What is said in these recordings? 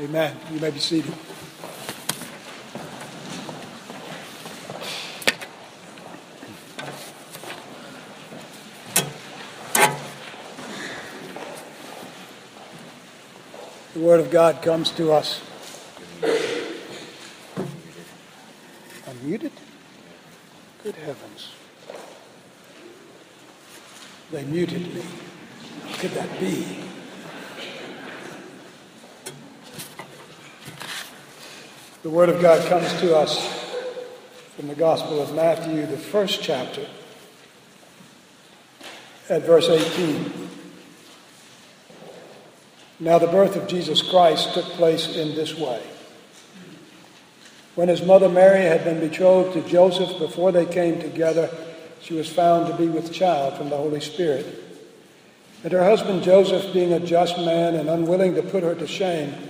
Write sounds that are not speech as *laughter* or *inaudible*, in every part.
Amen. You may be seated. The Word of God comes to us. Unmuted? Good heavens. They muted me. How could that be? The Word of God comes to us from the Gospel of Matthew, the first chapter, at verse 18. Now, the birth of Jesus Christ took place in this way. When his mother Mary had been betrothed to Joseph before they came together, she was found to be with child from the Holy Spirit. And her husband Joseph, being a just man and unwilling to put her to shame,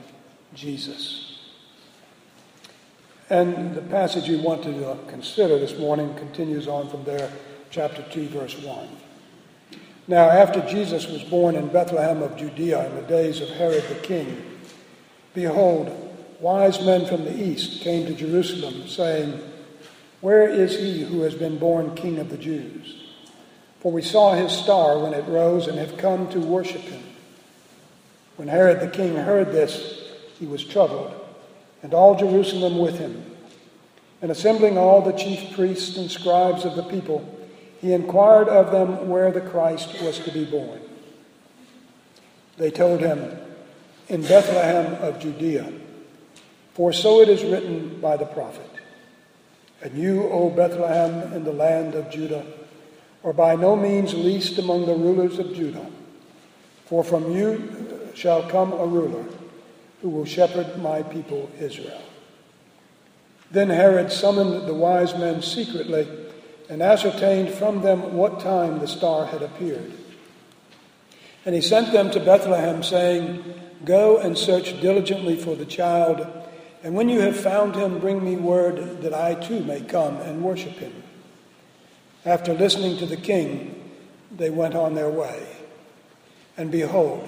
Jesus. And the passage we want to uh, consider this morning continues on from there, chapter 2, verse 1. Now, after Jesus was born in Bethlehem of Judea in the days of Herod the king, behold, wise men from the east came to Jerusalem, saying, Where is he who has been born king of the Jews? For we saw his star when it rose and have come to worship him. When Herod the king heard this, he was troubled, and all Jerusalem with him. And assembling all the chief priests and scribes of the people, he inquired of them where the Christ was to be born. They told him, In Bethlehem of Judea, for so it is written by the prophet. And you, O Bethlehem, in the land of Judah, are by no means least among the rulers of Judah, for from you shall come a ruler who will shepherd my people Israel. Then Herod summoned the wise men secretly and ascertained from them what time the star had appeared. And he sent them to Bethlehem, saying, Go and search diligently for the child, and when you have found him, bring me word that I too may come and worship him. After listening to the king, they went on their way. And behold,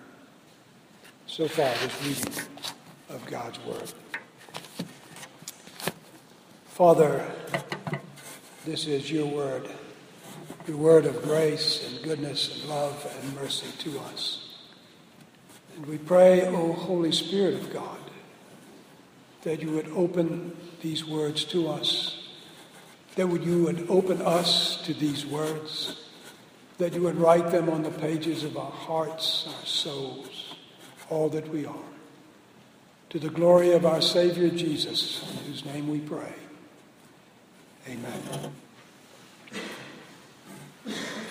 So far, this reading of God's Word. Father, this is your word, your word of grace and goodness and love and mercy to us. And we pray, O Holy Spirit of God, that you would open these words to us, that you would open us to these words, that you would write them on the pages of our hearts, our souls all that we are. To the glory of our Savior Jesus, in whose name we pray. Amen.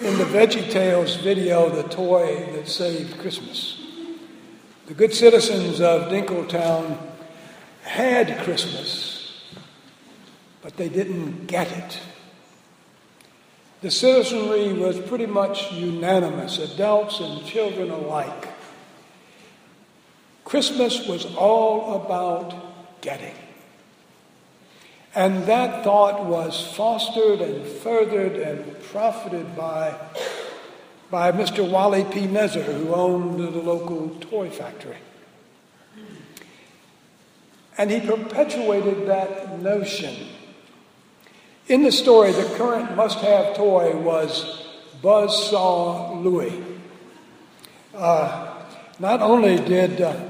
In the Veggie Tales video, The Toy That Saved Christmas, the good citizens of Dinkletown had Christmas, but they didn't get it. The citizenry was pretty much unanimous, adults and children alike. Christmas was all about getting. And that thought was fostered and furthered and profited by, by Mr. Wally P. Nezzer, who owned the local toy factory. And he perpetuated that notion. In the story, the current must have toy was Buzzsaw Louie. Uh, not only did uh,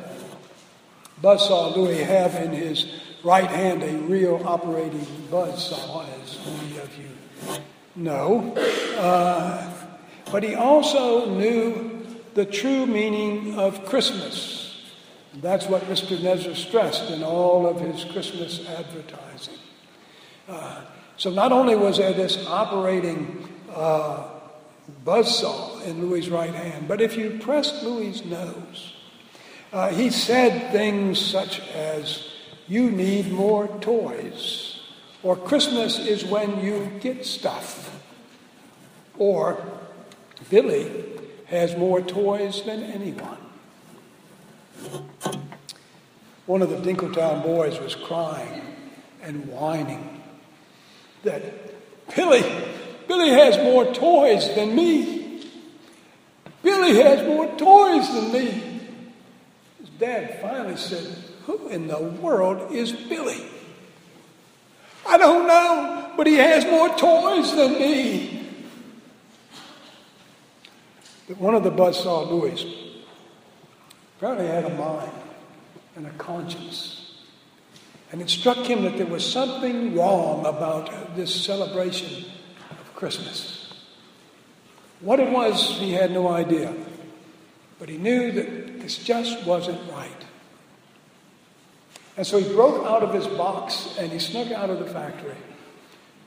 Buzzsaw Louie have in his right hand a real operating buzzsaw, as many of you know, uh, but he also knew the true meaning of Christmas. That's what Mr. Nezzer stressed in all of his Christmas advertising. Uh, so not only was there this operating uh, buzzsaw in Louie's right hand, but if you pressed Louie's nose, uh, he said things such as, You need more toys, or Christmas is when you get stuff, or Billy has more toys than anyone. One of the Dinkletown boys was crying and whining that Billy, Billy has more toys than me. Billy has more toys than me. His dad finally said, Who in the world is Billy? I don't know, but he has more toys than me. But one of the buzzsaw boys apparently had a mind and a conscience. And it struck him that there was something wrong about this celebration of Christmas. What it was, he had no idea. But he knew that this just wasn't right. And so he broke out of his box and he snuck out of the factory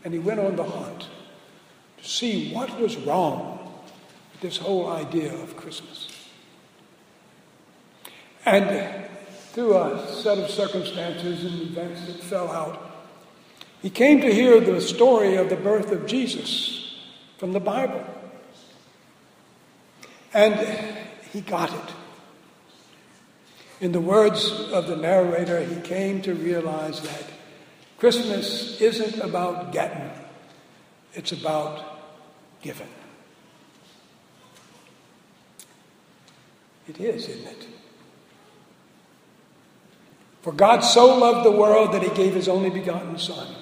and he went on the hunt to see what was wrong with this whole idea of Christmas. And through a set of circumstances and events that fell out, he came to hear the story of the birth of Jesus from the Bible. And he got it. In the words of the narrator, he came to realize that Christmas isn't about getting, it's about giving. It is, isn't it? For God so loved the world that he gave his only begotten Son,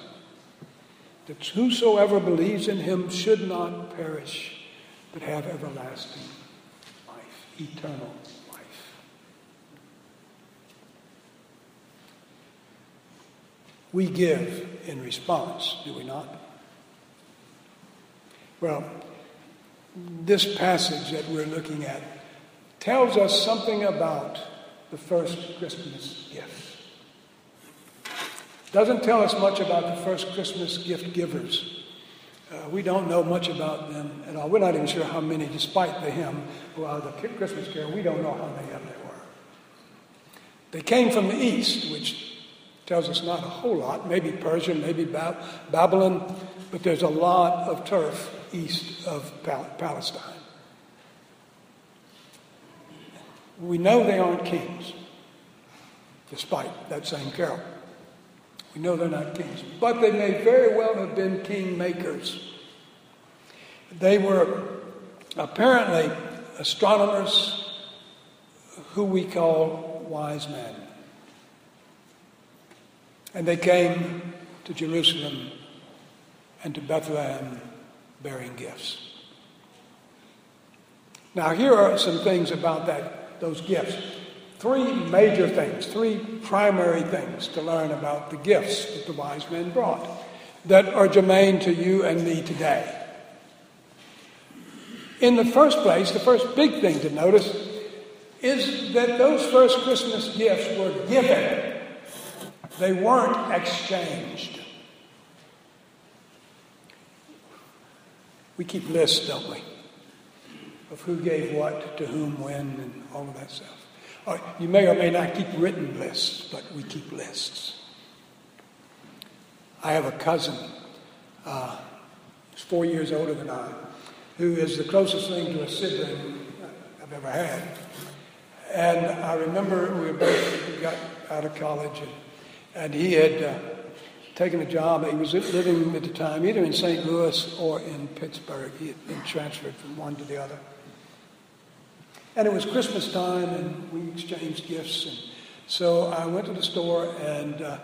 that whosoever believes in him should not perish, but have everlasting life, eternal life. We give in response, do we not? Well, this passage that we're looking at tells us something about the first Christmas gift. Doesn't tell us much about the first Christmas gift givers. Uh, we don't know much about them at all. We're not even sure how many, despite the hymn, well, the Christmas carol, we don't know how many of them there were. They came from the east, which tells us not a whole lot, maybe Persia, maybe Babylon, but there's a lot of turf east of Palestine. We know they aren't kings, despite that same carol. We know they're not kings, but they may very well have been king makers. They were apparently astronomers who we call wise men. And they came to Jerusalem and to Bethlehem bearing gifts. Now, here are some things about that, those gifts three major things, three primary things to learn about the gifts that the wise men brought that are germane to you and me today. In the first place, the first big thing to notice is that those first Christmas gifts were given, they weren't exchanged. We keep lists, don't we, of who gave what to whom, when, and all of that stuff. You may or may not keep written lists, but we keep lists. I have a cousin, uh, who's four years older than I, who is the closest thing to a sibling I've ever had. And I remember we both got out of college, and, and he had uh, taken a job. He was living at the time either in St. Louis or in Pittsburgh. He had been transferred from one to the other. And it was Christmas time, and we exchanged gifts. And so I went to the store and uh,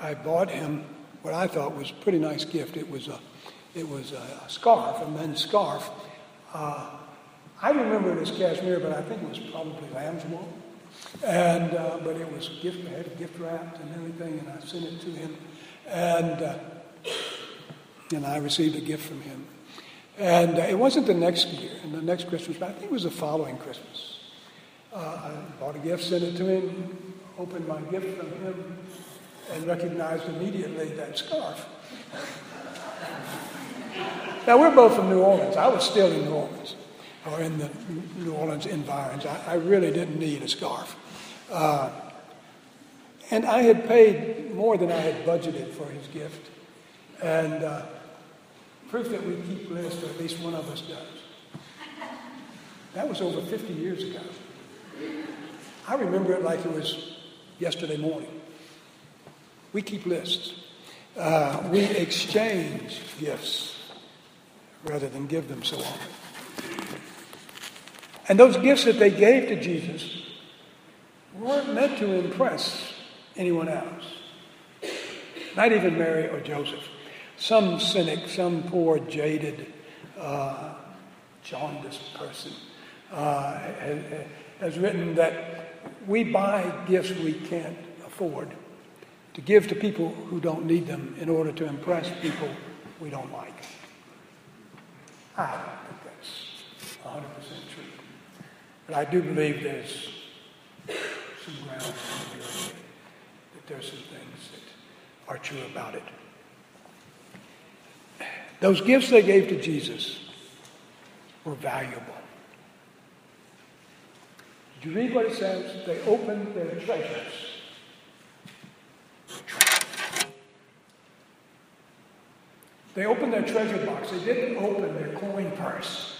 I bought him what I thought was a pretty nice gift. It was a, it was a scarf, a men's scarf. Uh, I remember it as cashmere, but I think it was probably lamb's wool. And uh, but it was gift, I had gift wrapped and everything, and I sent it to him, and uh, and I received a gift from him. And uh, it wasn't the next year, and the next Christmas, but I think it was the following Christmas. Uh, I bought a gift, sent it to him, opened my gift from him, and recognized immediately that scarf. *laughs* now, we're both from New Orleans. I was still in New Orleans, or in the New Orleans environs. I, I really didn't need a scarf. Uh, and I had paid more than I had budgeted for his gift. And uh, Proof that we keep lists, or at least one of us does. That was over 50 years ago. I remember it like it was yesterday morning. We keep lists. Uh, we exchange gifts rather than give them so often. And those gifts that they gave to Jesus weren't meant to impress anyone else, not even Mary or Joseph. Some cynic, some poor, jaded, uh, jaundiced person uh, has, written that we buy gifts we can't afford to give to people who don't need them in order to impress people we don't like. I don't think that's 100% true. But I do believe there's some grounds that there's some things that are true about it. Those gifts they gave to Jesus were valuable. Did you read what it says? They opened their treasures. They opened their treasure box. They didn't open their coin purse.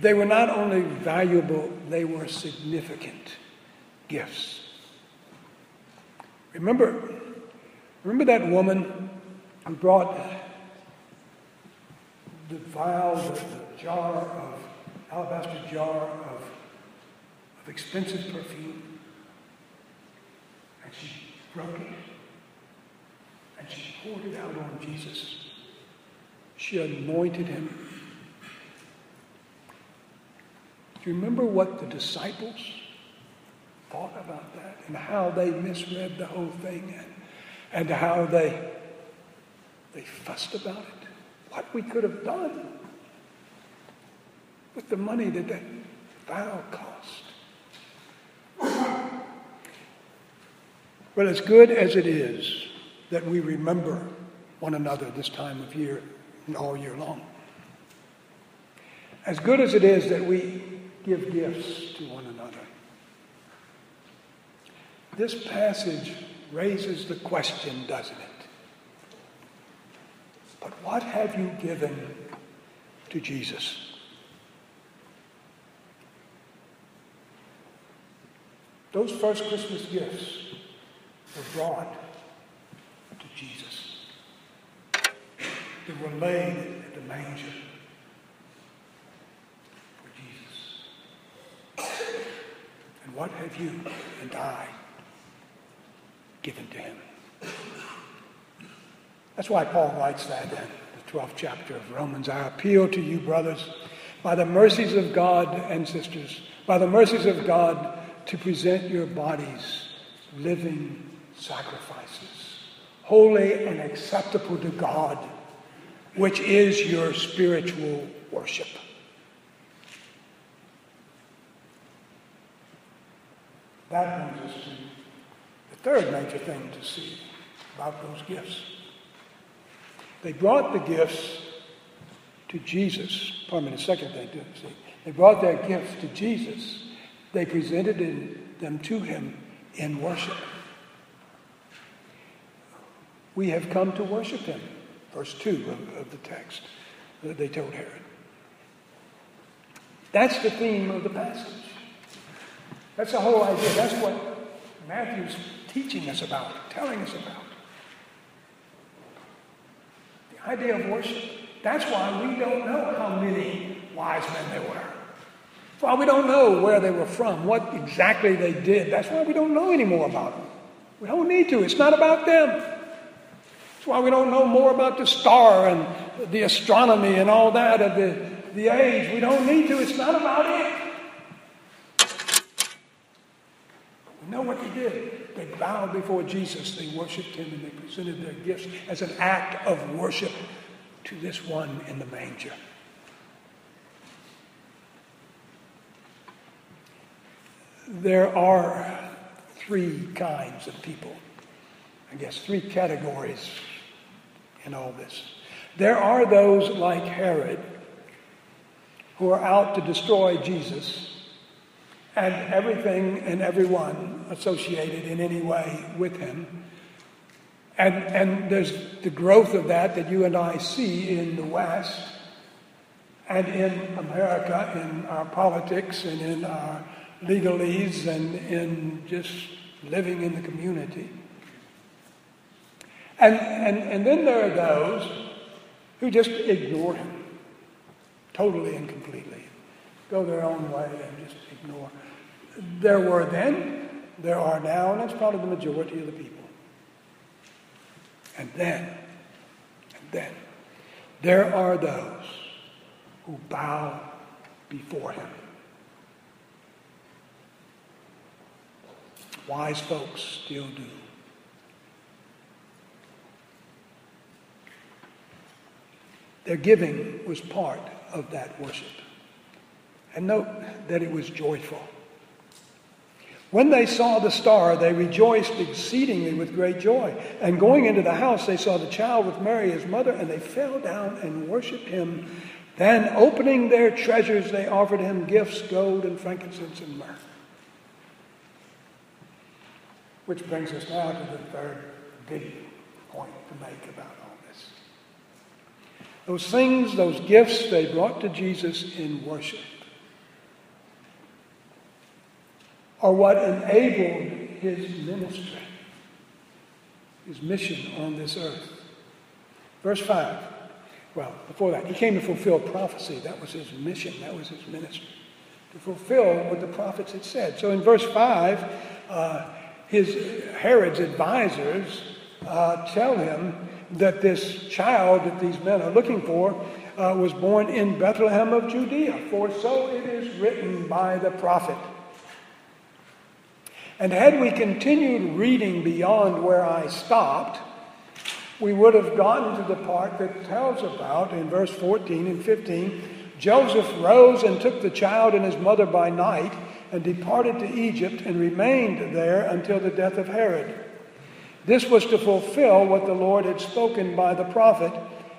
They were not only valuable, they were significant gifts. Remember, remember that woman who brought the vial, the, the jar of, alabaster jar of, of expensive perfume. And she broke it. And she poured it out on Jesus. She anointed him. Do you remember what the disciples thought about that and how they misread the whole thing and, and how they they fussed about it. What we could have done with the money that that vow cost. Well, as good as it is that we remember one another this time of year and all year long, as good as it is that we give gifts to one another, this passage raises the question, doesn't it? But what have you given to Jesus? Those first Christmas gifts were brought to Jesus. They were laid at the manger for Jesus. And what have you and I given to him? That's why Paul writes that in the 12th chapter of Romans. I appeal to you, brothers, by the mercies of God and sisters, by the mercies of God, to present your bodies living sacrifices, holy and acceptable to God, which is your spiritual worship. That brings us to the third major thing to see about those gifts. They brought the gifts to Jesus. Pardon me, the second thing, didn't see. They brought their gifts to Jesus. They presented them to him in worship. We have come to worship him. Verse 2 of, of the text that they told Herod. That's the theme of the passage. That's the whole idea. That's what Matthew's teaching us about, telling us about. The idea of worship. That's why we don't know how many wise men there were. That's why we don't know where they were from, what exactly they did. That's why we don't know any more about them. We don't need to. It's not about them. That's why we don't know more about the star and the astronomy and all that of the, the age. We don't need to. It's not about it. We know what they did. They bowed before Jesus. They worshiped him and they presented their gifts as an act of worship to this one in the manger. There are three kinds of people. I guess three categories in all this. There are those like Herod who are out to destroy Jesus and everything and everyone associated in any way with him. And, and there's the growth of that that you and I see in the West and in America, in our politics and in our legalese and in just living in the community. And, and, and then there are those who just ignore him totally and completely, go their own way and just ignore. There were then, there are now, and that's probably the majority of the people. And then, and then, there are those who bow before him. Wise folks still do. Their giving was part of that worship. And note that it was joyful. When they saw the star, they rejoiced exceedingly with great joy. And going into the house, they saw the child with Mary, his mother, and they fell down and worshiped him. Then, opening their treasures, they offered him gifts gold and frankincense and myrrh. Which brings us now to the third big point to make about all this. Those things, those gifts they brought to Jesus in worship are what enabled his ministry, his mission on this earth. Verse 5. Well, before that, he came to fulfill prophecy. That was his mission, that was his ministry. To fulfill what the prophets had said. So in verse 5, uh, his Herod's advisors uh, tell him that this child that these men are looking for uh, was born in Bethlehem of Judea, for so it is written by the prophet. And had we continued reading beyond where I stopped, we would have gotten to the part that tells about, in verse 14 and 15, Joseph rose and took the child and his mother by night and departed to Egypt and remained there until the death of Herod. This was to fulfill what the Lord had spoken by the prophet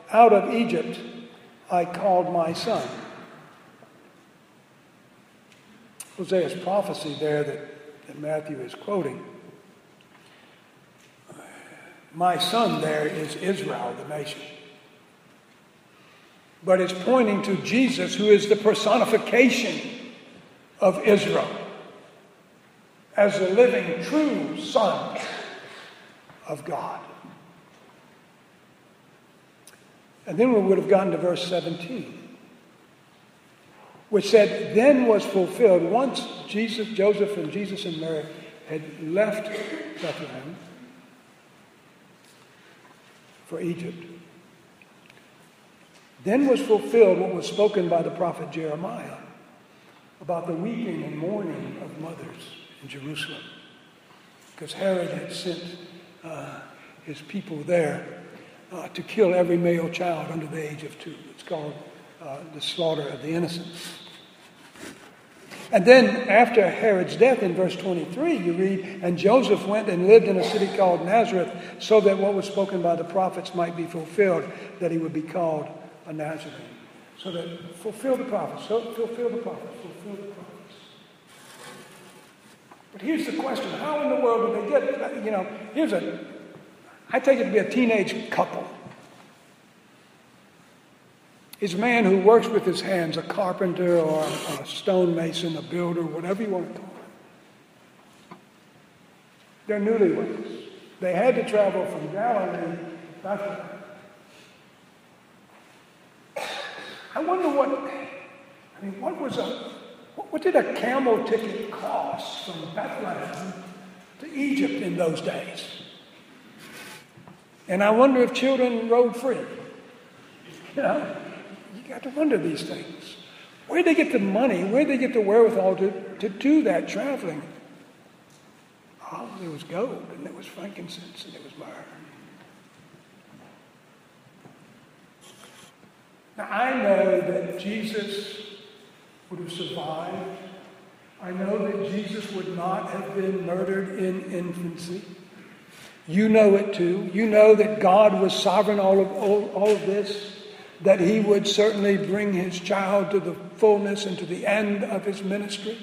Out of Egypt I called my son. Hosea's prophecy there that, that Matthew is quoting. My son there is Israel, the nation. But it's pointing to Jesus, who is the personification of Israel as the living, true Son of God. And then we would have gotten to verse 17, which said, Then was fulfilled once Jesus, Joseph, and Jesus and Mary had left Bethlehem for Egypt. Then was fulfilled what was spoken by the prophet Jeremiah about the weeping and mourning of mothers in Jerusalem. Because Herod had sent uh, his people there uh, to kill every male child under the age of two. It's called uh, the slaughter of the innocents. And then after Herod's death in verse 23, you read, And Joseph went and lived in a city called Nazareth, so that what was spoken by the prophets might be fulfilled, that he would be called a Nazarene. So that fulfill the prophets, so fulfill the prophets, fulfill the prophets. But here's the question how in the world did they get, you know, here's a, I take it to be a teenage couple. A man who works with his hands, a carpenter or a stonemason, a builder, whatever you want to call it. They're newlyweds. They had to travel from Galilee to Bethlehem. I wonder what, I mean, what was a, what did a camel ticket cost from Bethlehem to Egypt in those days? And I wonder if children rode free. *laughs* You know, you got to wonder these things. Where'd they get the money? Where'd they get the wherewithal to, to do that traveling? Oh, there was gold, and there was frankincense, and there was myrrh. Now, I know that Jesus would have survived. I know that Jesus would not have been murdered in infancy. You know it too. You know that God was sovereign all of, all, all of this, that he would certainly bring his child to the fullness and to the end of his ministry.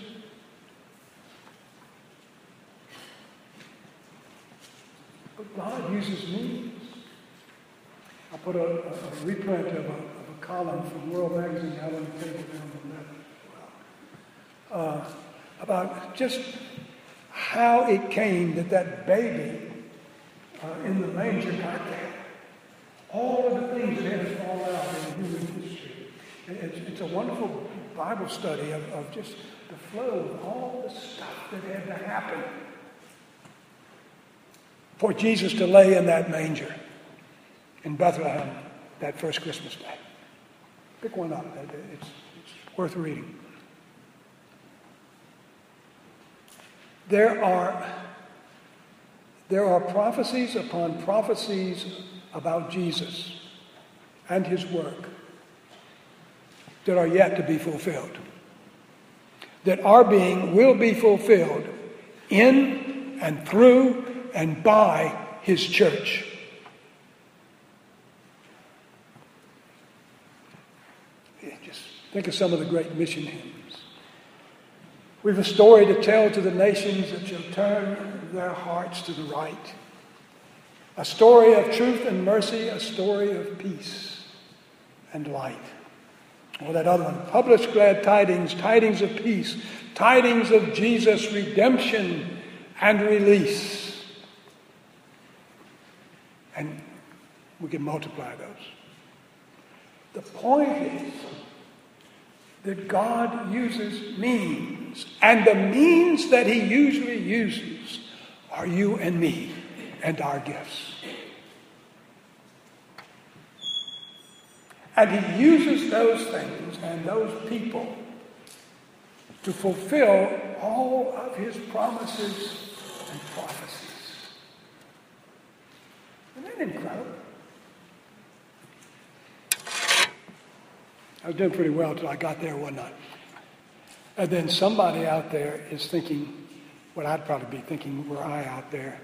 But God uses means. I put a, a reprint of a, of a, column from World Magazine out on the table down the left uh, about just how it came that that baby uh, in the manger got there. All of the things that had to fall out in human history. It's, it's a wonderful Bible study of, of just the flow of all the stuff that had to happen for Jesus to lay in that manger in Bethlehem that first Christmas day. Pick one up. It's, it's worth reading. There are, there are prophecies upon prophecies about Jesus and his work that are yet to be fulfilled. That are being, will be fulfilled in and through and by his church. Just think of some of the great mission hymns. We've a story to tell to the nations that shall turn their hearts to the right. A story of truth and mercy, a story of peace and light. Or that other one, publish glad tidings, tidings of peace, tidings of Jesus' redemption and release. And we can multiply those. The point is that God uses means, and the means that He usually uses are you and me and our gifts. And He uses those things and those people to fulfill all of His promises and prophecies. Isn't that incredible? I was doing pretty well until I got there one night. And then somebody out there is thinking what I'd probably be thinking were I out there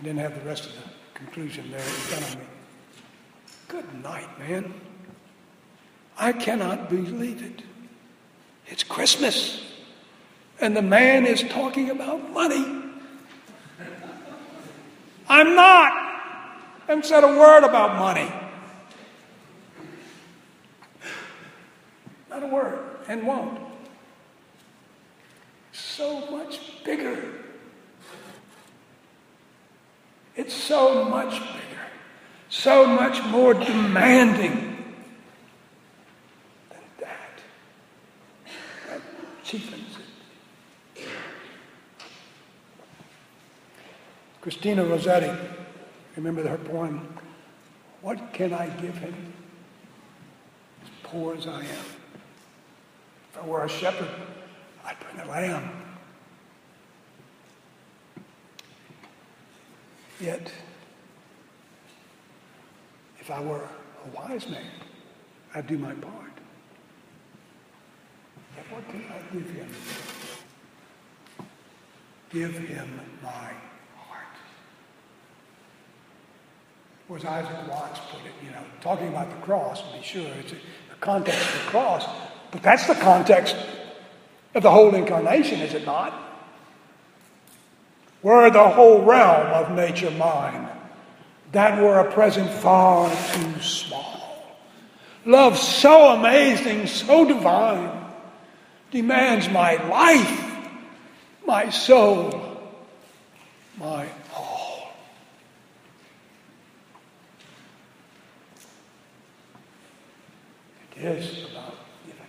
and didn't have the rest of the conclusion there in front of me. Good night, man. I cannot believe it. It's Christmas. And the man is talking about money. I'm not. I haven't said a word about money. Not a word, and won't. So much bigger. It's so much bigger, so much more demanding than that. That cheapens it. Christina Rossetti, remember her poem, What Can I Give Him? As poor as I am. If I were a shepherd, I'd bring a lamb. Yet, if I were a wise man, I'd do my part. Yet what can I give him? Give him my heart. Or as Isaac Watts put it, you know, talking about the cross, to be sure, it's the context of the cross but that's the context of the whole incarnation, is it not? Were the whole realm of nature mine, that were a present far too small. Love so amazing, so divine, demands my life, my soul, my all. It is about giving.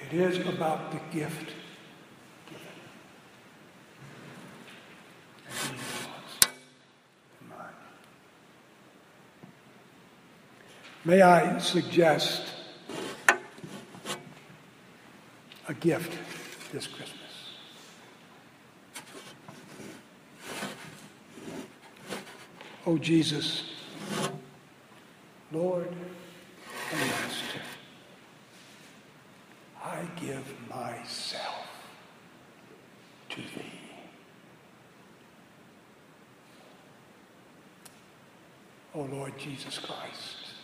It is about the gift given. And he wants mine. May I suggest a gift this Christmas? Oh, Jesus, Lord and Master, I give myself to Thee. O Lord Jesus Christ,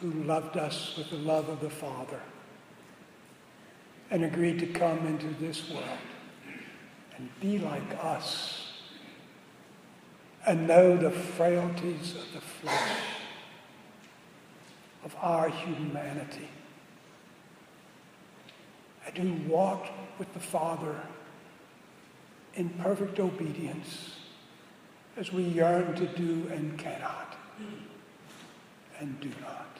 who loved us with the love of the Father and agreed to come into this world and be like us and know the frailties of the flesh, of our humanity, and who walked with the Father in perfect obedience as we yearn to do and cannot and do not,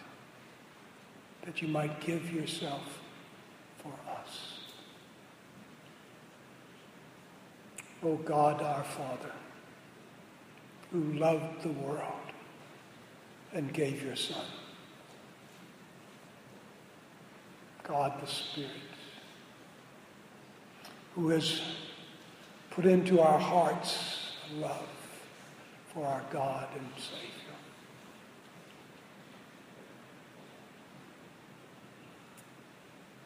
that you might give yourself for us. O oh God, our Father, who loved the world and gave your Son. God the Spirit, who has put into our hearts love for our God and Savior.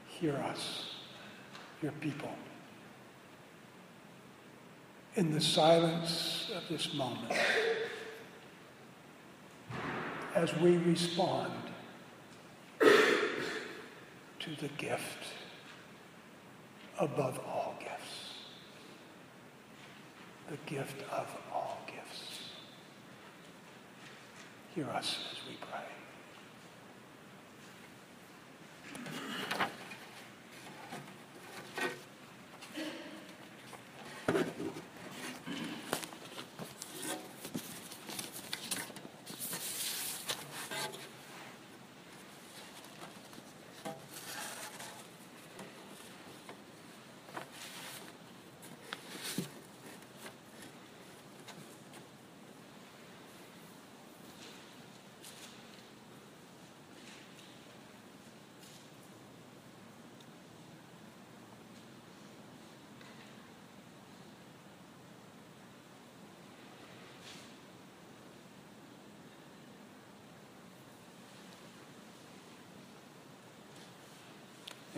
Hear us, your people in the silence of this moment as we respond to the gift above all gifts, the gift of all gifts. Hear us as we pray.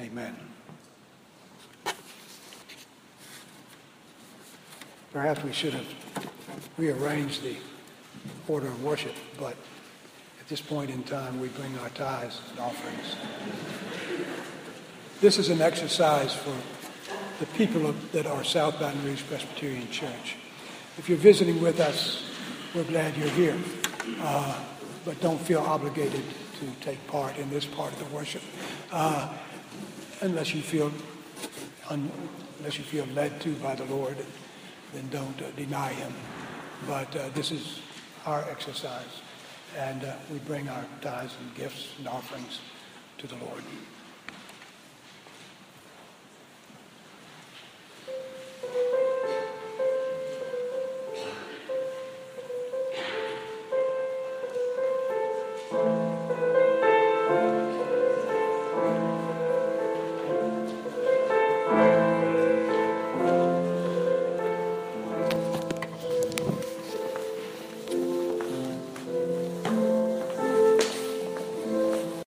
Amen. Perhaps we should have rearranged the order of worship, but at this point in time, we bring our tithes and offerings. This is an exercise for the people of, that are South Baton Rouge Presbyterian Church. If you're visiting with us, we're glad you're here, uh, but don't feel obligated to take part in this part of the worship. Uh, unless you feel un, unless you feel led to by the Lord, then don't uh, deny Him. But uh, this is our exercise, and uh, we bring our tithes and gifts and offerings to the Lord.